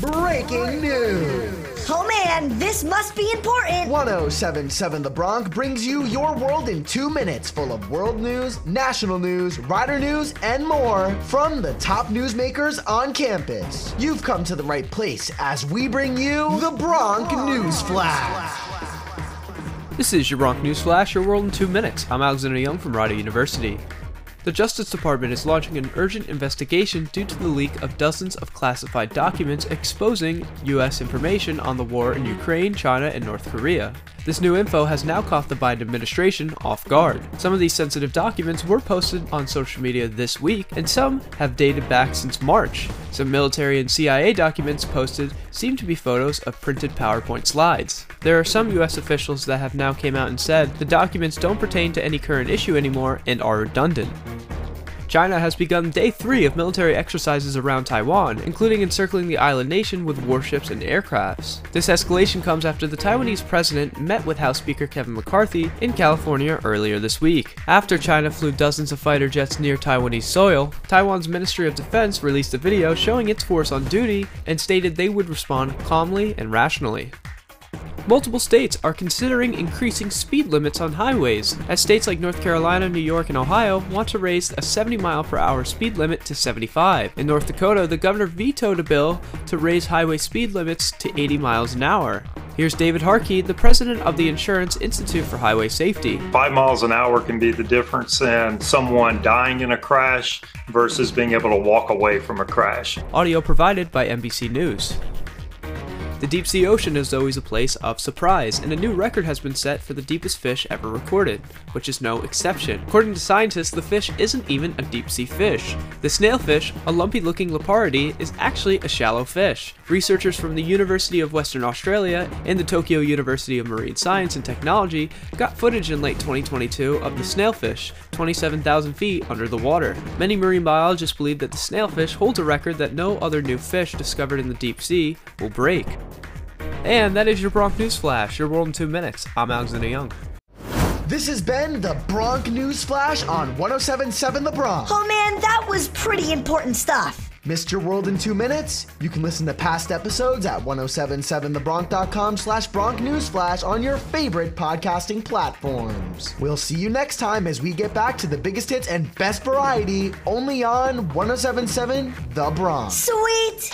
Breaking news. Oh man, this must be important. 1077 The Bronc brings you your world in two minutes, full of world news, national news, rider news, and more from the top newsmakers on campus. You've come to the right place as we bring you the Bronc News Flash. This is your Bronc News Flash, your world in two minutes. I'm Alexander Junge from Rider University. The Justice Department is launching an urgent investigation due to the leak of dozens of classified documents exposing U.S. information on the war in Ukraine, China, and North Korea. This new info has now caught the Biden administration off guard. Some of these sensitive documents were posted on social media this week, and some have dated back since March. Some military and CIA documents posted seem to be photos of printed PowerPoint slides. There are some US officials that have now came out and said the documents don't pertain to any current issue anymore and are redundant. China has begun day three of military exercises around Taiwan, including encircling the island nation with warships and aircrafts. This escalation comes after the Taiwanese president met with House Speaker Kevin McCarthy in California earlier this week. After China flew dozens of fighter jets near Taiwanese soil, Taiwan's Ministry of Defense released a video showing its force on duty and stated they would respond calmly and rationally. Multiple states are considering increasing speed limits on highways, as states like North Carolina, New York, and Ohio want to raise a 70 mile per hour speed limit to 75. In North Dakota, the governor vetoed a bill to raise highway speed limits to 80 miles an hour. Here's David Harkey, the president of the Insurance Institute for Highway Safety. Five miles an hour can be the difference in someone dying in a crash versus being able to walk away from a crash. Audio provided by NBC News. The deep sea ocean is always a place of surprise, and a new record has been set for the deepest fish ever recorded, which is no exception. According to scientists, the fish isn't even a deep sea fish. The snailfish, a lumpy looking liparidae, is actually a shallow fish. Researchers from the University of Western Australia and the Tokyo University of Marine Science and Technology got footage in late 2022 of the snailfish, 27,000 feet under the water. Many marine biologists believe that the snailfish holds a record that no other new fish discovered in the deep sea will break. And that is your Bronc News Flash, your world in two minutes. I'm Alexander Junge. This has been the Bronc News Flash on 1077 The Bronc. Oh man, that was pretty important stuff. Missed your world in two minutes? You can listen to past episodes at 1077thebronc.com slash Bronc Newsflash on your favorite podcasting platforms. We'll see you next time as we get back to the biggest hits and best variety only on 1077 The Bronc. Sweet.